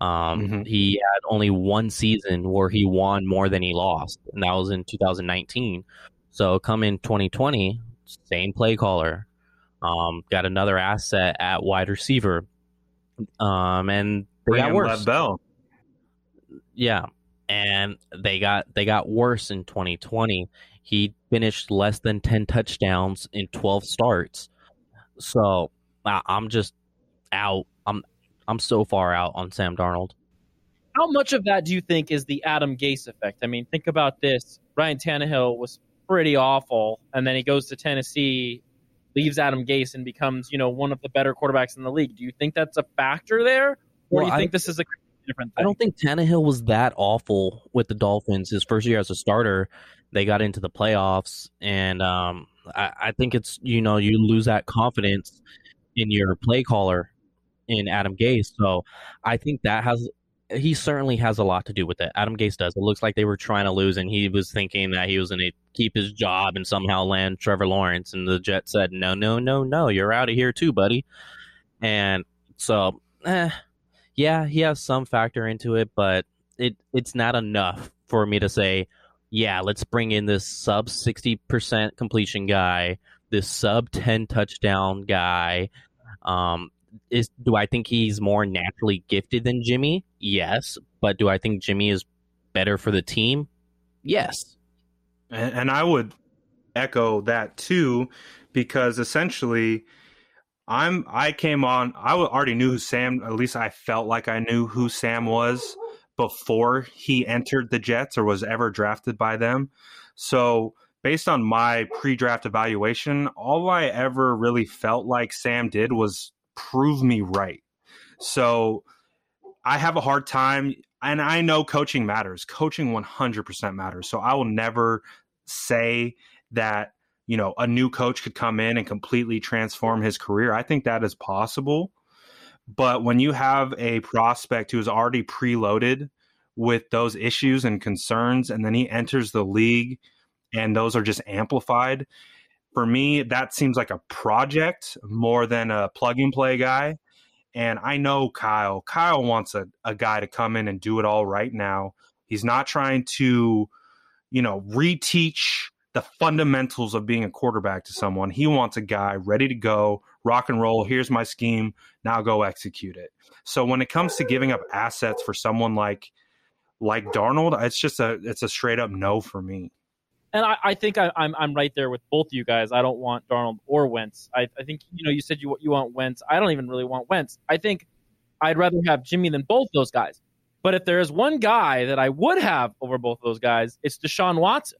Um, mm-hmm. He had only one season where he won more than he lost, and that was in 2019. So come in 2020, same play caller, um, got another asset at wide receiver, um, and they Bring got worse. Bell. Yeah, and they got they got worse in 2020. He finished less than 10 touchdowns in 12 starts. So I'm just out. I'm I'm so far out on Sam Darnold. How much of that do you think is the Adam Gase effect? I mean, think about this. Ryan Tannehill was pretty awful, and then he goes to Tennessee, leaves Adam Gase, and becomes you know one of the better quarterbacks in the league. Do you think that's a factor there, or well, do you think I, this is a different? Thing? I don't think Tannehill was that awful with the Dolphins his first year as a starter. They got into the playoffs, and um, I, I think it's you know you lose that confidence in your play caller in Adam Gase. So I think that has he certainly has a lot to do with it. Adam Gase does. It looks like they were trying to lose, and he was thinking that he was going to keep his job and somehow land Trevor Lawrence. And the Jets said, "No, no, no, no, you're out of here too, buddy." And so, eh, yeah, he has some factor into it, but it it's not enough for me to say, yeah, let's bring in this sub sixty percent completion guy, this sub ten touchdown guy. Um, is do I think he's more naturally gifted than Jimmy? Yes, but do I think Jimmy is better for the team? Yes. And, and I would echo that too, because essentially, I'm I came on. I already knew who Sam. At least I felt like I knew who Sam was before he entered the Jets or was ever drafted by them. So based on my pre-draft evaluation, all I ever really felt like Sam did was prove me right. So I have a hard time, and I know coaching matters. Coaching 100% matters. So I will never say that, you know, a new coach could come in and completely transform his career. I think that is possible. But when you have a prospect who is already preloaded with those issues and concerns, and then he enters the league and those are just amplified, for me, that seems like a project more than a plug and play guy. And I know Kyle. Kyle wants a, a guy to come in and do it all right now. He's not trying to, you know, reteach the fundamentals of being a quarterback to someone. He wants a guy ready to go, rock and roll. Here's my scheme. Now go execute it. So when it comes to giving up assets for someone like like Darnold, it's just a it's a straight up no for me and I, I think I, am I'm, I'm right there with both of you guys. I don't want Darnold or Wentz. I, I think you know you said you you want Wentz. I don't even really want Wentz. I think I'd rather have Jimmy than both those guys. But if there is one guy that I would have over both of those guys, it's Deshaun Watson.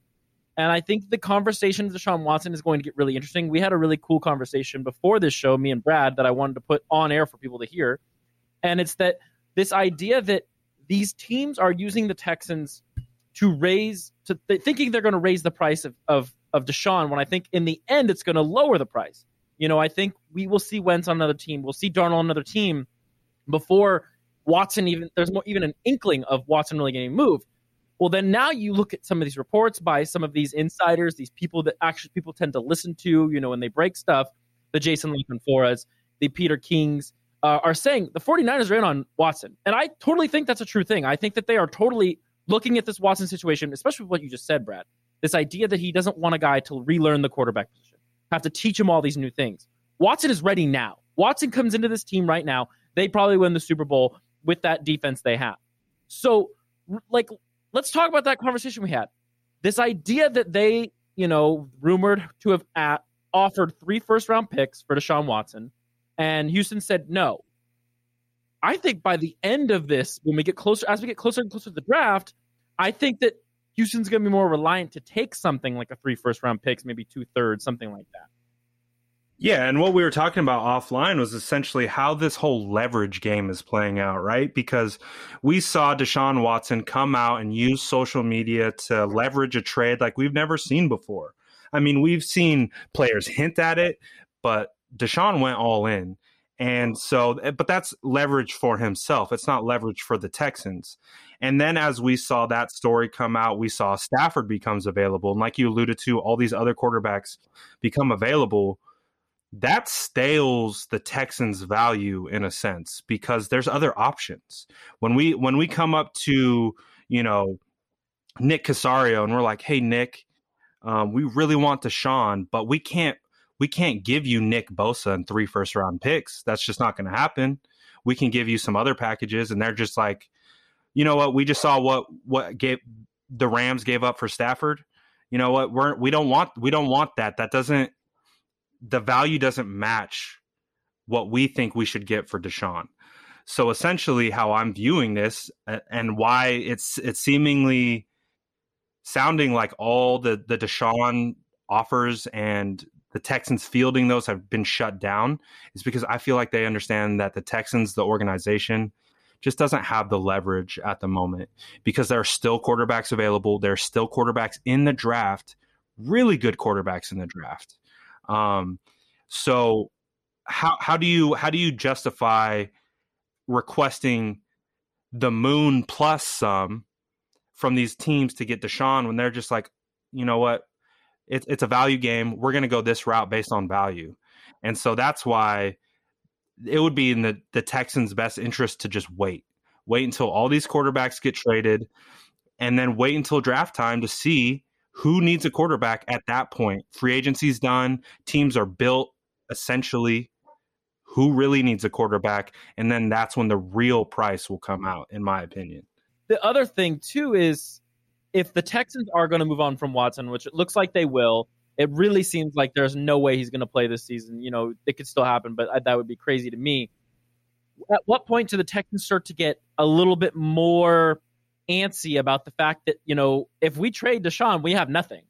And I think the conversation of Deshaun Watson is going to get really interesting. We had a really cool conversation before this show, me and Brad, that I wanted to put on air for people to hear. And it's that this idea that these teams are using the Texans to raise to th- thinking they're going to raise the price of, of of Deshaun when I think in the end it's going to lower the price. You know, I think we will see Wentz on another team. We'll see Darnold on another team before Watson even there's more, even an inkling of Watson really getting moved. Well, then now you look at some of these reports by some of these insiders, these people that actually people tend to listen to, you know, when they break stuff, the Jason La Canforas, the Peter Kings, uh, are saying the 49ers ran on Watson. And I totally think that's a true thing. I think that they are totally looking at this Watson situation, especially what you just said, Brad. This idea that he doesn't want a guy to relearn the quarterback position, have to teach him all these new things. Watson is ready now. Watson comes into this team right now. They probably win the Super Bowl with that defense they have. So, like, let's talk about that conversation we had. This idea that they, you know, rumored to have at, offered three first round picks for Deshaun Watson, and Houston said no. I think by the end of this, when we get closer, as we get closer and closer to the draft, I think that Houston's going to be more reliant to take something like a three first round picks, maybe two thirds, something like that. Yeah, and what we were talking about offline was essentially how this whole leverage game is playing out, right? Because we saw Deshaun Watson come out and use social media to leverage a trade like we've never seen before. I mean, we've seen players hint at it, but Deshaun went all in. And so, eh, but that's leverage for himself. It's not leverage for the Texans. And then as we saw that story come out, we saw Stafford becomes available. And like you alluded to, all these other quarterbacks become available. That stales the Texans' value in a sense because there's other options. When we when we come up to, you know, Nick Caserio and we're like, hey Nick, um, we really want Deshaun, but we can't we can't give you Nick Bosa and three first round picks. That's just not going to happen. We can give you some other packages, and they're just like, you know what? We just saw what what gave the Rams gave up for Stafford. You know what? We're we don't want we don't want that. That doesn't the value doesn't match what we think we should get for Deshaun. So essentially, how I'm viewing this and why it's it's seemingly sounding like all the the Deshaun offers and the Texans fielding those have been shut down is because I feel like they understand that the Texans, the organization, just doesn't have the leverage at the moment because there are still quarterbacks available. There are still quarterbacks in the draft, really good quarterbacks in the draft. Um, so how how do you how do you justify requesting the moon plus some from these teams to get Deshaun when they're just like, you know what, it's it's a value game. We're going to go this route based on value, and so that's why it would be in the the Texans' best interest to just wait, wait until all these quarterbacks get traded, and then wait until draft time to see who needs a quarterback at that point. Free agency's done, teams are built essentially. Who really needs a quarterback? And then that's when the real price will come out, in my opinion. The other thing too is if the Texans are going to move on from Watson, which it looks like they will, it really seems like there's no way he's going to play this season. You know, it could still happen, but uh, that would be crazy to me. At what point do the Texans start to get a little bit more antsy about the fact that, you know, if we trade Deshaun, we have nothing?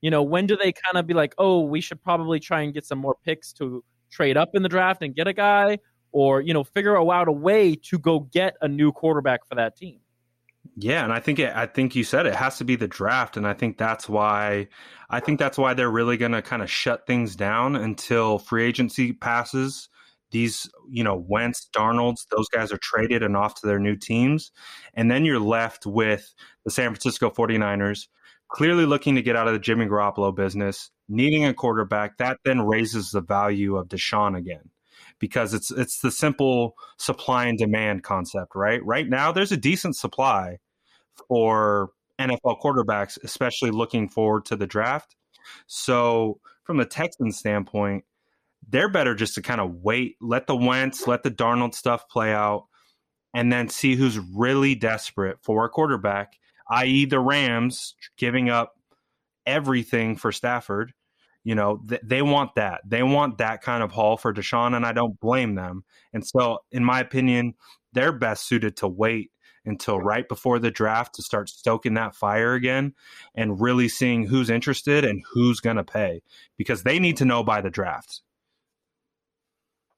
You know, when do they kind of be like, oh, we should probably try and get some more picks to trade up in the draft and get a guy or, you know, figure out a way to go get a new quarterback for that team? Yeah, and I think it, I think you said it has to be the draft, and I think that's why I think that's why they're really going to kind of shut things down until free agency passes. These, you know, Wentz, Darnold's, those guys are traded and off to their new teams. And then you're left with the San Francisco 49ers, clearly looking to get out of the Jimmy Garoppolo business, needing a quarterback. That then raises the value of Deshaun again because it's it's the simple supply and demand concept, right? Right now, there's a decent supply for NFL quarterbacks, especially looking forward to the draft. So, from the Texans standpoint, they're better just to kind of wait, let the Wentz, let the Darnold stuff play out, and then see who's really desperate for a quarterback, i.e., the Rams giving up everything for Stafford you know, th- they want that. They want that kind of haul for Deshaun, and I don't blame them. And so, in my opinion, they're best suited to wait until right before the draft to start stoking that fire again and really seeing who's interested and who's going to pay because they need to know by the draft.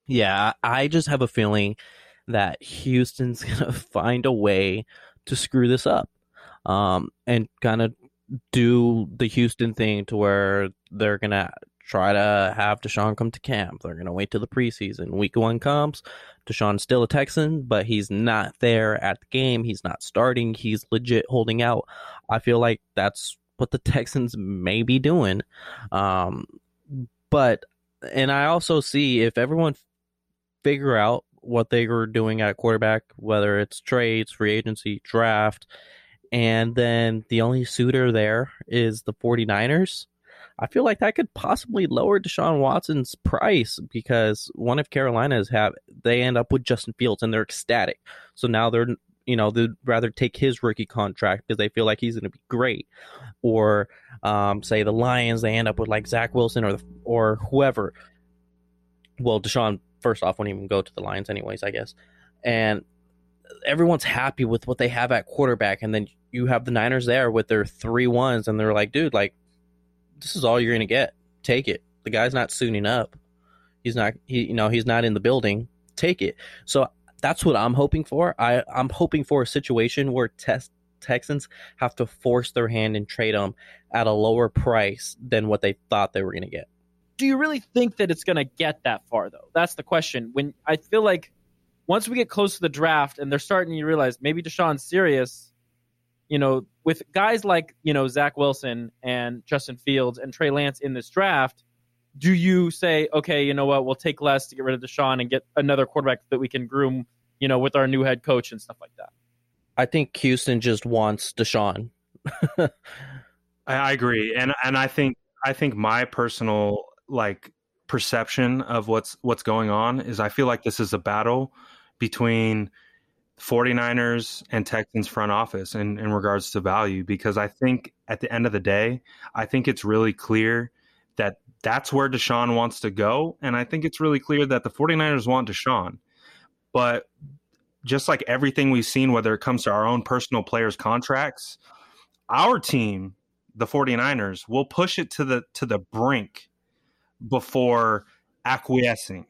Yeah, I just have a feeling that Houston's going to find a way to screw this up um, and kind of do the Houston thing to where they're gonna try to have Deshaun come to camp. They're gonna wait till the preseason. Week one comes, Deshaun's still a Texan, but he's not there at the game. He's not starting. He's legit holding out. I feel like that's what the Texans may be doing. Um, but and I also see if everyone figure out what they were doing at quarterback, whether it's trades, free agency, draft, and then the only suitor there is the 49ers. I feel like that could possibly lower Deshaun Watson's price because one of Carolina's have they end up with Justin Fields and they're ecstatic. So now they're you know they'd rather take his rookie contract because they feel like he's going to be great, or um, say the Lions they end up with like Zach Wilson or the, or whoever. Well, Deshaun first off won't even go to the Lions anyways, I guess, and everyone's happy with what they have at quarterback, and then you have the Niners there with their three ones, and they're like, dude, like this is all you're gonna get. Take it. The guy's not suiting up. He's not. He, you know, he's not in the building. Take it. So that's what I'm hoping for. I I'm hoping for a situation where test Texans have to force their hand and trade them at a lower price than what they thought they were to get. Do you really think that it's to get that far though? That's the question. When I feel like once we get close to the draft and they're starting to realize maybe Deshaun's serious, you know, with guys like, you know, Zach Wilson and Justin Fields and Trey Lance in this draft, do you say, okay, you know what, we'll take less to get rid of Deshaun and get another quarterback that we can groom, you know, with our new head coach and stuff like that? I think Houston just wants Deshaun. I, I agree, and and I think I think my personal like perception of what's what's going on is I feel like this is a battle between 49ers and Texans front office in, in regards to value because I think at the end of the day, I think it's really clear that that's where Deshaun wants to go. And I think it's really clear that the 49ers want Deshaun. But just like everything we've seen, whether it comes to our own personal players' contracts, our team, the 49ers, will push it to the to the brink before acquiescing.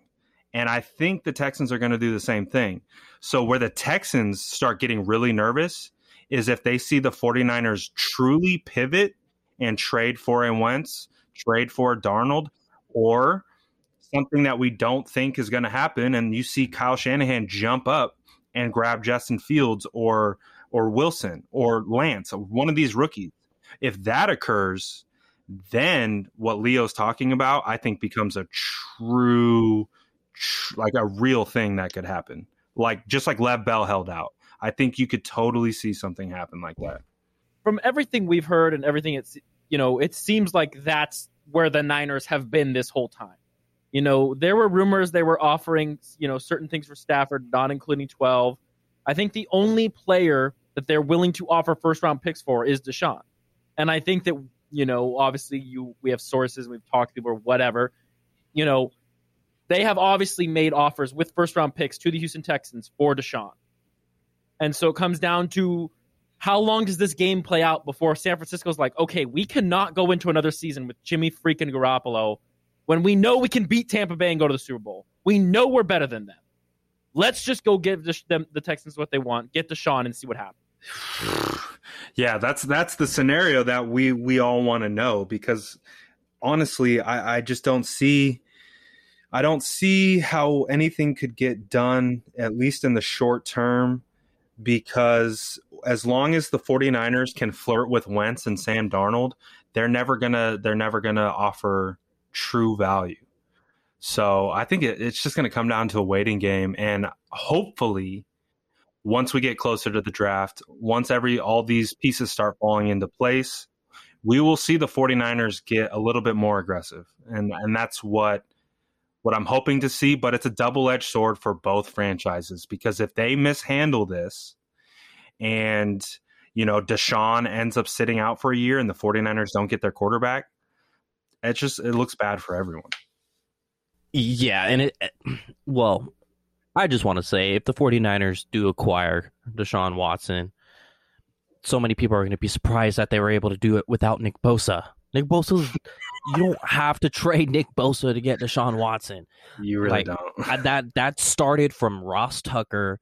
And I think the Texans are going to do the same thing. So, where the Texans start getting really nervous is if they see the 49ers truly pivot and trade for a Wentz, trade for Darnold, or something that we don't think is going to happen. And you see Kyle Shanahan jump up and grab Justin Fields or or Wilson or Lance, one of these rookies. If that occurs, then what Leo's talking about, I think, becomes a true like a real thing that could happen. Like just like Lev Bell held out. I think you could totally see something happen like that. From everything we've heard and everything it's you know, it seems like that's where the Niners have been this whole time. You know, there were rumors they were offering, you know, certain things for Stafford, not including 12. I think the only player that they're willing to offer first round picks for is Deshaun. And I think that, you know, obviously you we have sources, we've talked to people or whatever. You know, they have obviously made offers with first round picks to the Houston Texans for Deshaun. And so it comes down to how long does this game play out before San Francisco's like, okay, we cannot go into another season with Jimmy freaking Garoppolo when we know we can beat Tampa Bay and go to the Super Bowl. We know we're better than them. Let's just go give the, them, the Texans what they want, get Deshaun, and see what happens. yeah, that's that's the scenario that we we all want to know because honestly, I, I just don't see I don't see how anything could get done, at least in the short term, because as long as the 49ers can flirt with Wentz and Sam Darnold, they're never gonna they're never gonna offer true value. So I think it, it's just gonna come down to a waiting game, and hopefully, once we get closer to the draft, once every all these pieces start falling into place, we will see the 49ers get a little bit more aggressive, and and that's what what I'm hoping to see, but it's a double edged sword for both franchises because if they mishandle this and, you know, Deshaun ends up sitting out for a year and the 49ers don't get their quarterback, it just it looks bad for everyone. Yeah, and it well, I just want to say if the 49ers do acquire Deshaun Watson, so many people are going to be surprised that they were able to do it without Nick Bosa. Nick Bosa, you don't have to trade Nick Bosa to get Deshaun Watson. You really like, don't. that that started from Ross Tucker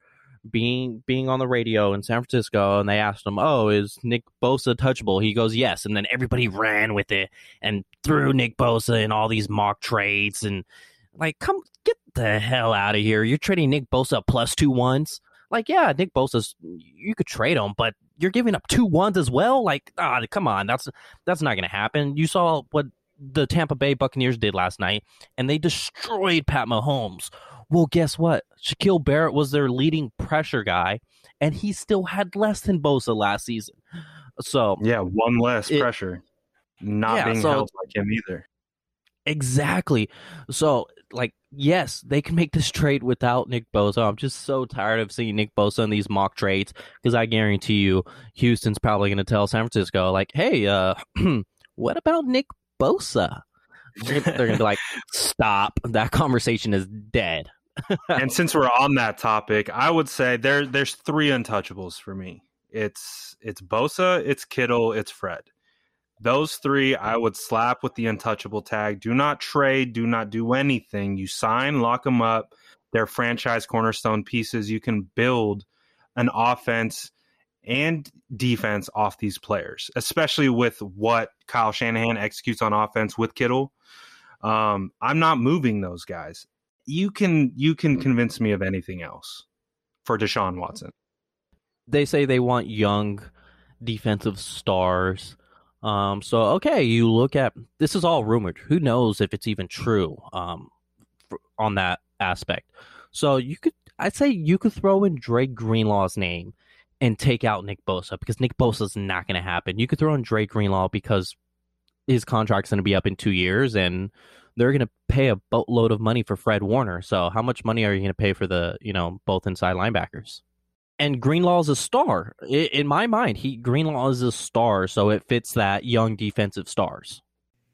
being being on the radio in San Francisco, and they asked him, "Oh, is Nick Bosa touchable?" He goes, "Yes," and then everybody ran with it and threw Nick Bosa in all these mock trades and like, come get the hell out of here! You're trading Nick Bosa plus two ones. Like, yeah, Nick Bosa's you could trade him, but you're giving up two ones as well. Like, ah, come on, that's that's not going to happen. You saw what the Tampa Bay Buccaneers did last night, and they destroyed Pat Mahomes. Well, guess what? Shaquille Barrett was their leading pressure guy, and he still had less than Bosa last season. So Yeah, one less It- pressure. Not Yeah, being so- held like him either. Exactly. So, like, yes, they can make this trade without Nick Bosa. I'm just so tired of seeing Nick Bosa in these mock trades because I guarantee you, Houston's probably going to tell San Francisco, like, hey, uh, what about Nick Bosa? They're going to be like, stop. That conversation is dead. and since we're on that topic, I would say there there's three untouchables for me. It's it's Bosa, it's Kittle, it's Fred. Those three I would slap with the untouchable tag. Do not trade, do not do anything. You sign, lock them up. They're franchise cornerstone pieces. You can build an offense and defense off these players, especially with what Kyle Shanahan executes on offense with Kittle. Um, I'm not moving those guys you can you can convince me of anything else for Deshaun Watson. They say they want young defensive stars. Um, so okay, you look at this is all rumored. Who knows if it's even true um, for, on that aspect? So you could, I'd say you could throw in Drake Greenlaw's name and take out Nick Bosa because Nick Bosa is not going to happen. You could throw in Drake Greenlaw because his contract's going to be up in two years, and they're going to pay a boatload of money for Fred Warner. So how much money are you going to pay for the you know both inside linebackers? and Greenlaw is a star in my mind. He Greenlaw is a star, so it fits that young defensive stars.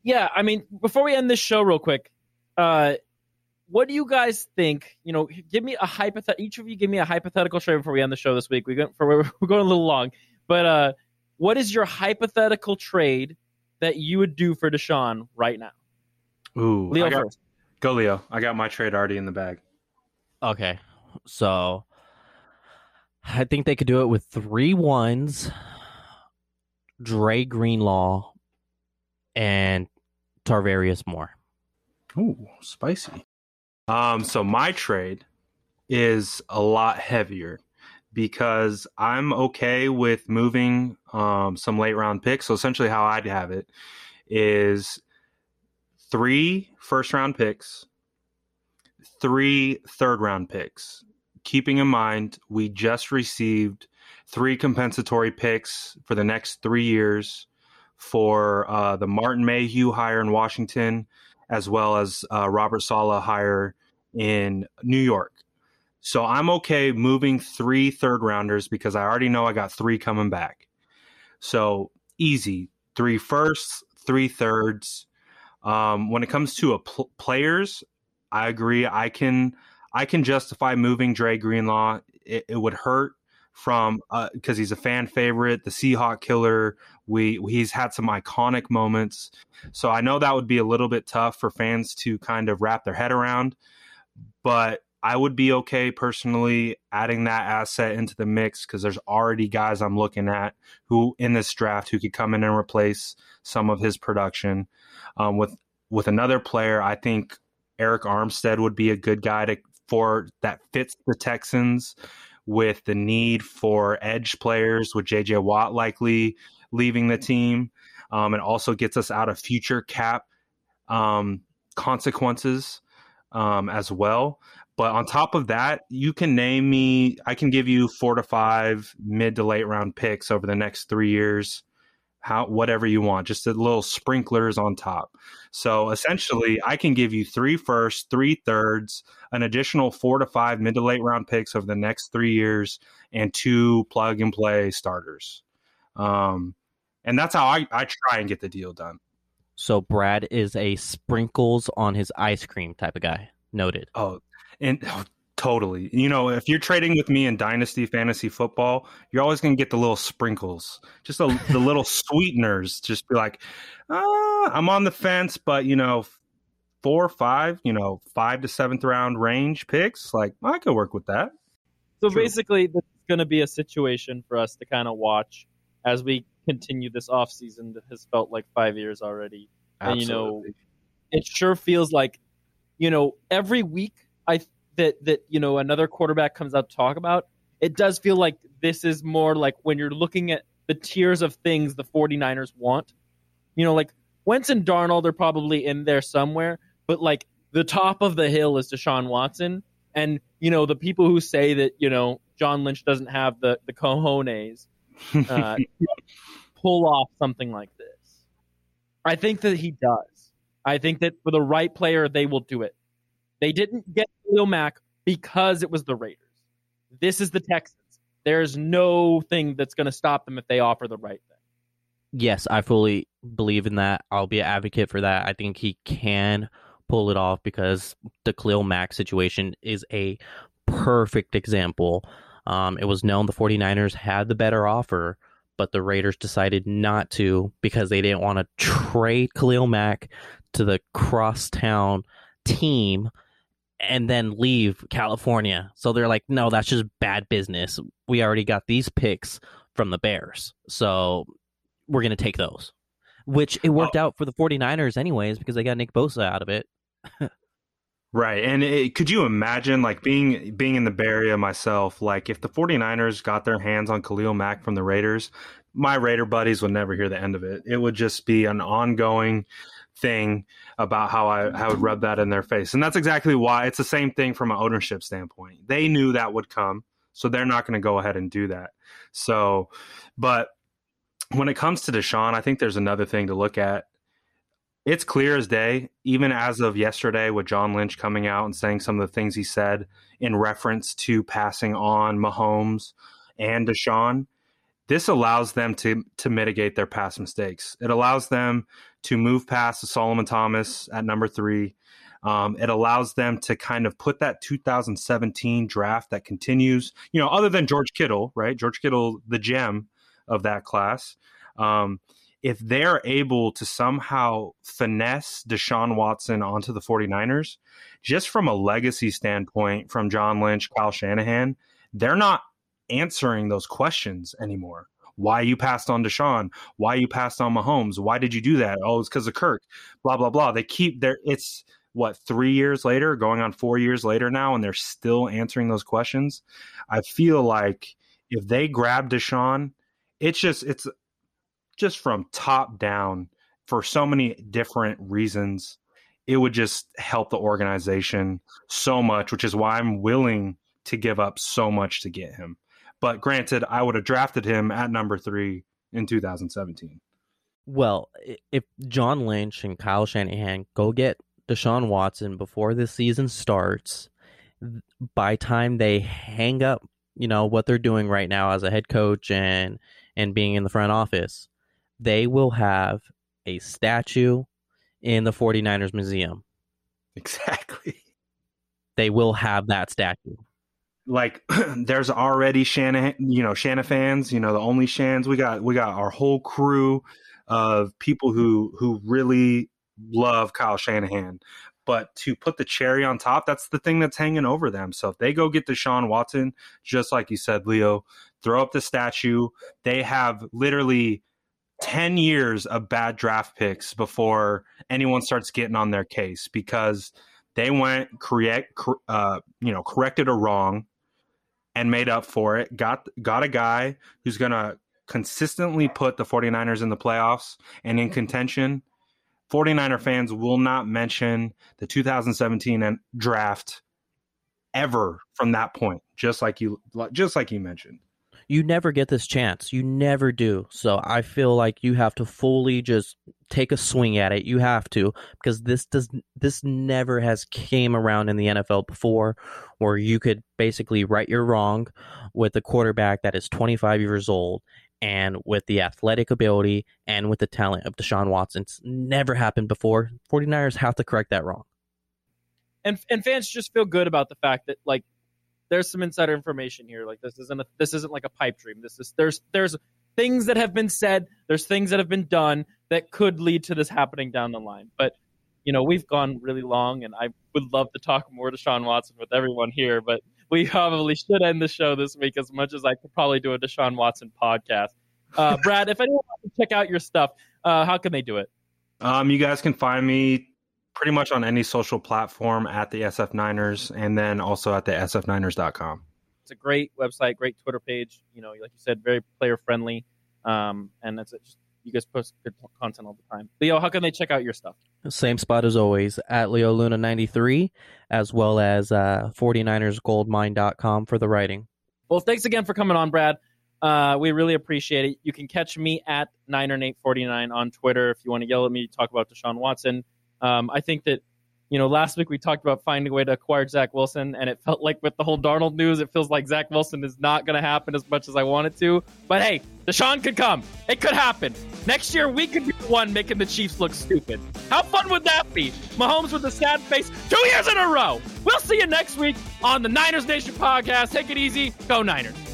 Yeah, I mean, before we end this show, real quick, uh, what do you guys think? You know, give me a hypothet. Each of you, give me a hypothetical trade before we end the show this week. We go, for, we're going a little long, but uh, what is your hypothetical trade that you would do for Deshaun right now? Ooh, Leo got, first. go Leo. I got my trade already in the bag. Okay, so I think they could do it with three ones, Dre Greenlaw, and Tarvarius Moore. Ooh, spicy. Um, so my trade is a lot heavier because I'm okay with moving um, some late round picks. So essentially, how I'd have it is three first round picks, three third round picks. Keeping in mind, we just received three compensatory picks for the next three years for uh, the Martin Mayhew hire in Washington, as well as uh, Robert Saleh hire in New York. So I'm okay moving three third rounders because I already know I got three coming back. So easy, three firsts, three thirds. Um, when it comes to a pl- players, I agree. I can I can justify moving Dre Greenlaw. It, it would hurt from because uh, he's a fan favorite, the Seahawk killer. We he's had some iconic moments, so I know that would be a little bit tough for fans to kind of wrap their head around. But I would be okay personally adding that asset into the mix because there's already guys I'm looking at who in this draft who could come in and replace some of his production. Um, with with another player, I think Arik Armstead would be a good guy to for that fits the Texans with the need for edge players with JJ Watt likely leaving the team. Um, and also gets us out of future cap um, consequences um, as well. But on top of that, you can name me, I can give you four to five mid to late round picks over the next three years. How whatever you want, just a little sprinklers on top. So essentially, I can give you three firsts, three thirds, an additional four to five mid to late round picks over the next three years, and two plug and play starters. Um, and that's how I, I try and get the deal done. So Brad is a sprinkles on his ice cream type of guy. Noted. Oh, and oh, totally. You know, if you're trading with me in Dynasty Fantasy Football, you're always going to get the little sprinkles, just the, the little sweeteners. Just be like, ah, I'm on the fence, but you know, four, five, you know, five to seventh round range picks, like I could work with that. So True. basically, this is going to be a situation for us to kind of watch as we continue this off season that has felt like five years already. And, you know, Absolutely. It sure feels like, you know, every week I that that you know another quarterback comes out to talk about. It does feel like this is more like when you're looking at the tiers of things the 49ers want. You know, like Wentz and Darnold are probably in there somewhere, but like the top of the hill is Deshaun Watson, And you know, the people who say that you know John Lynch doesn't have the the cojones uh, pull off something like this. I think that he does. I think that for the right player, they will do it. They didn't get Khalil Mack because it was the Raiders. This is the Texans. There's no thing that's going to stop them if they offer the right thing. Yes, I fully believe in that. I'll be an advocate for that. I think he can pull it off because the Khalil Mack situation is a perfect example. Um, it was known the 49ers had the better offer, but the Raiders decided not to because they didn't want to trade Khalil Mack to the crosstown team and then leave California. So they're like, no, that's just bad business. We already got these picks from the Bears. So we're going to take those. Which it worked out for the 49ers anyways because they got Nick Bosa out of it. right. And it, could you imagine like being being in the Bay Area myself, like if the 49ers got their hands on Khalil Mack from the Raiders, my Raider buddies would never hear the end of it. It would just be an ongoing thing about how I, I would rub that in their face. And that's exactly why it's the same thing from an ownership standpoint. They knew that would come, so they're not going to go ahead and do that. So, but when it comes to Deshaun, I think there's another thing to look at. It's clear as day, even as of yesterday, with John Lynch coming out and saying some of the things he said in reference to passing on Mahomes and Deshaun. This allows them to to mitigate their past mistakes. It allows them to move past Solomon Thomas at number three. Um, it allows them to kind of put that 2017 draft that continues, you know, other than George Kittle, right? George Kittle, the gem of that class. Um, if they're able to somehow finesse Deshaun Watson onto the 49ers, just from a legacy standpoint, from John Lynch, Kyle Shanahan, they're not answering those questions anymore. Why you passed on Deshaun? Why you passed on Mahomes? Why did you do that? Oh, it's because of Kirk. Blah blah blah. They keep their. It's what three years later, going on four years later now, and they're still answering those questions. I feel like if they grab Deshaun it's just it's just from top down for so many different reasons it would just help the organization so much which is why i'm willing to give up so much to get him. But granted i would have drafted him at number three in 2017 well if john lynch and kyle shanahan go get deshaun watson before the season starts by time they hang up you know what they're doing right now as a head coach and and being in the front office, they will have a statue in the 49ers museum. Exactly. They will have that statue. Like there's already Shanahan, you know, Shanahan fans, you know, the only Shans. We got we got our whole crew of people who who really love Kyle Shanahan. But to put the cherry on top, that's the thing that's hanging over them. So if they go get Deshaun Watson, just like you said, Leo, throw up the statue. They have literally 10 years of bad draft picks before anyone starts getting on their case because they went correct uh, you know corrected a wrong and made up for it got got a guy who's going to consistently put the 49ers in the playoffs. And in contention 49er fans will not mention the 2017 draft ever from that point just like you just like you mentioned you never get this chance. You never do. So I feel like you have to fully just take a swing at it. You have to because this does this never has came around in the NFL before where you could basically right your wrong with a quarterback that is 25 years old and with the athletic ability and with the talent of Deshaun Watson. It's never happened before. 49ers have to correct that wrong. And and fans just feel good about the fact that like there's some insider information here. Like this isn't a, this isn't like a pipe dream. This is there's there's things that have been said. There's things that have been done that could lead to this happening down the line. But you know we've gone really long, and I would love to talk more Deshaun Watson with everyone here. But we probably should end the show this week as much as I could probably do a Deshaun Watson podcast. Uh, Brad, if anyone wants to check out your stuff, uh, how can they do it? Um, you guys can find me pretty much on any social platform at the SF Niners and then also at the sfniners.com. It's a great website, great Twitter page. You know, like you said, very player friendly. Um, and that's just you guys post good content all the time. Leo, how can they check out your stuff? same spot as always at Leo Luna 93, as well as uh, 49ersgoldmine.com for the writing. Well, thanks again for coming on, Brad. Uh, we really appreciate it. You can catch me at Niner Nate 49 on Twitter if you want to yell at me, talk about Deshaun Watson. Um, I think that you know, last week we talked about finding a way to acquire Zach Wilson, and it felt like with the whole Darnold news, it feels like Zach Wilson is not going to happen as much as I want it to. But hey, Deshaun could come. It could happen. Next year, we could be the one making the Chiefs look stupid. How fun would that be? Mahomes with a sad face two years in a row. We'll see you next week on the Niners Nate-tion podcast. Take it easy. Go Niners.